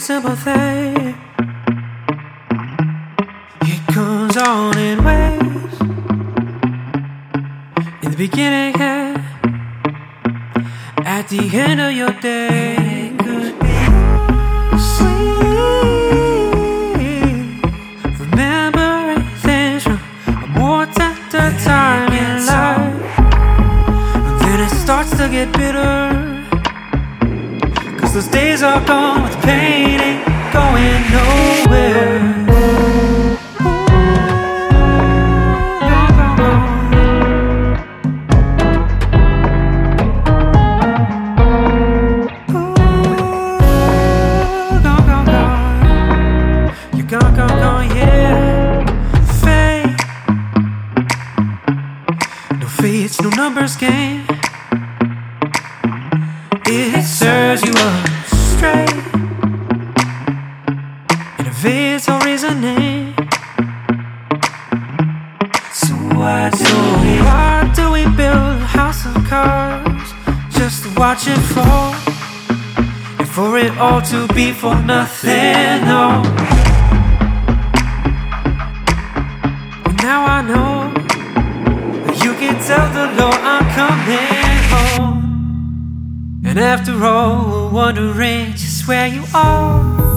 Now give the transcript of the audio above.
sympathy. It comes on in waves. In the beginning at the end of your day. Could be sweet. Remembering things from a more tender time in life. And then it starts to get bitter. Cause those days are gone with pain ain't going nowhere. Gone, gone, gone. Yeah. Fate. No no numbers game. It serves you up straight. It evades all reasoning. So why do we, why do we build a house of cards just to watch it fall? And for it all to be for nothing, no. Well, now I know you can tell the Lord And after all, we're wondering just where you are.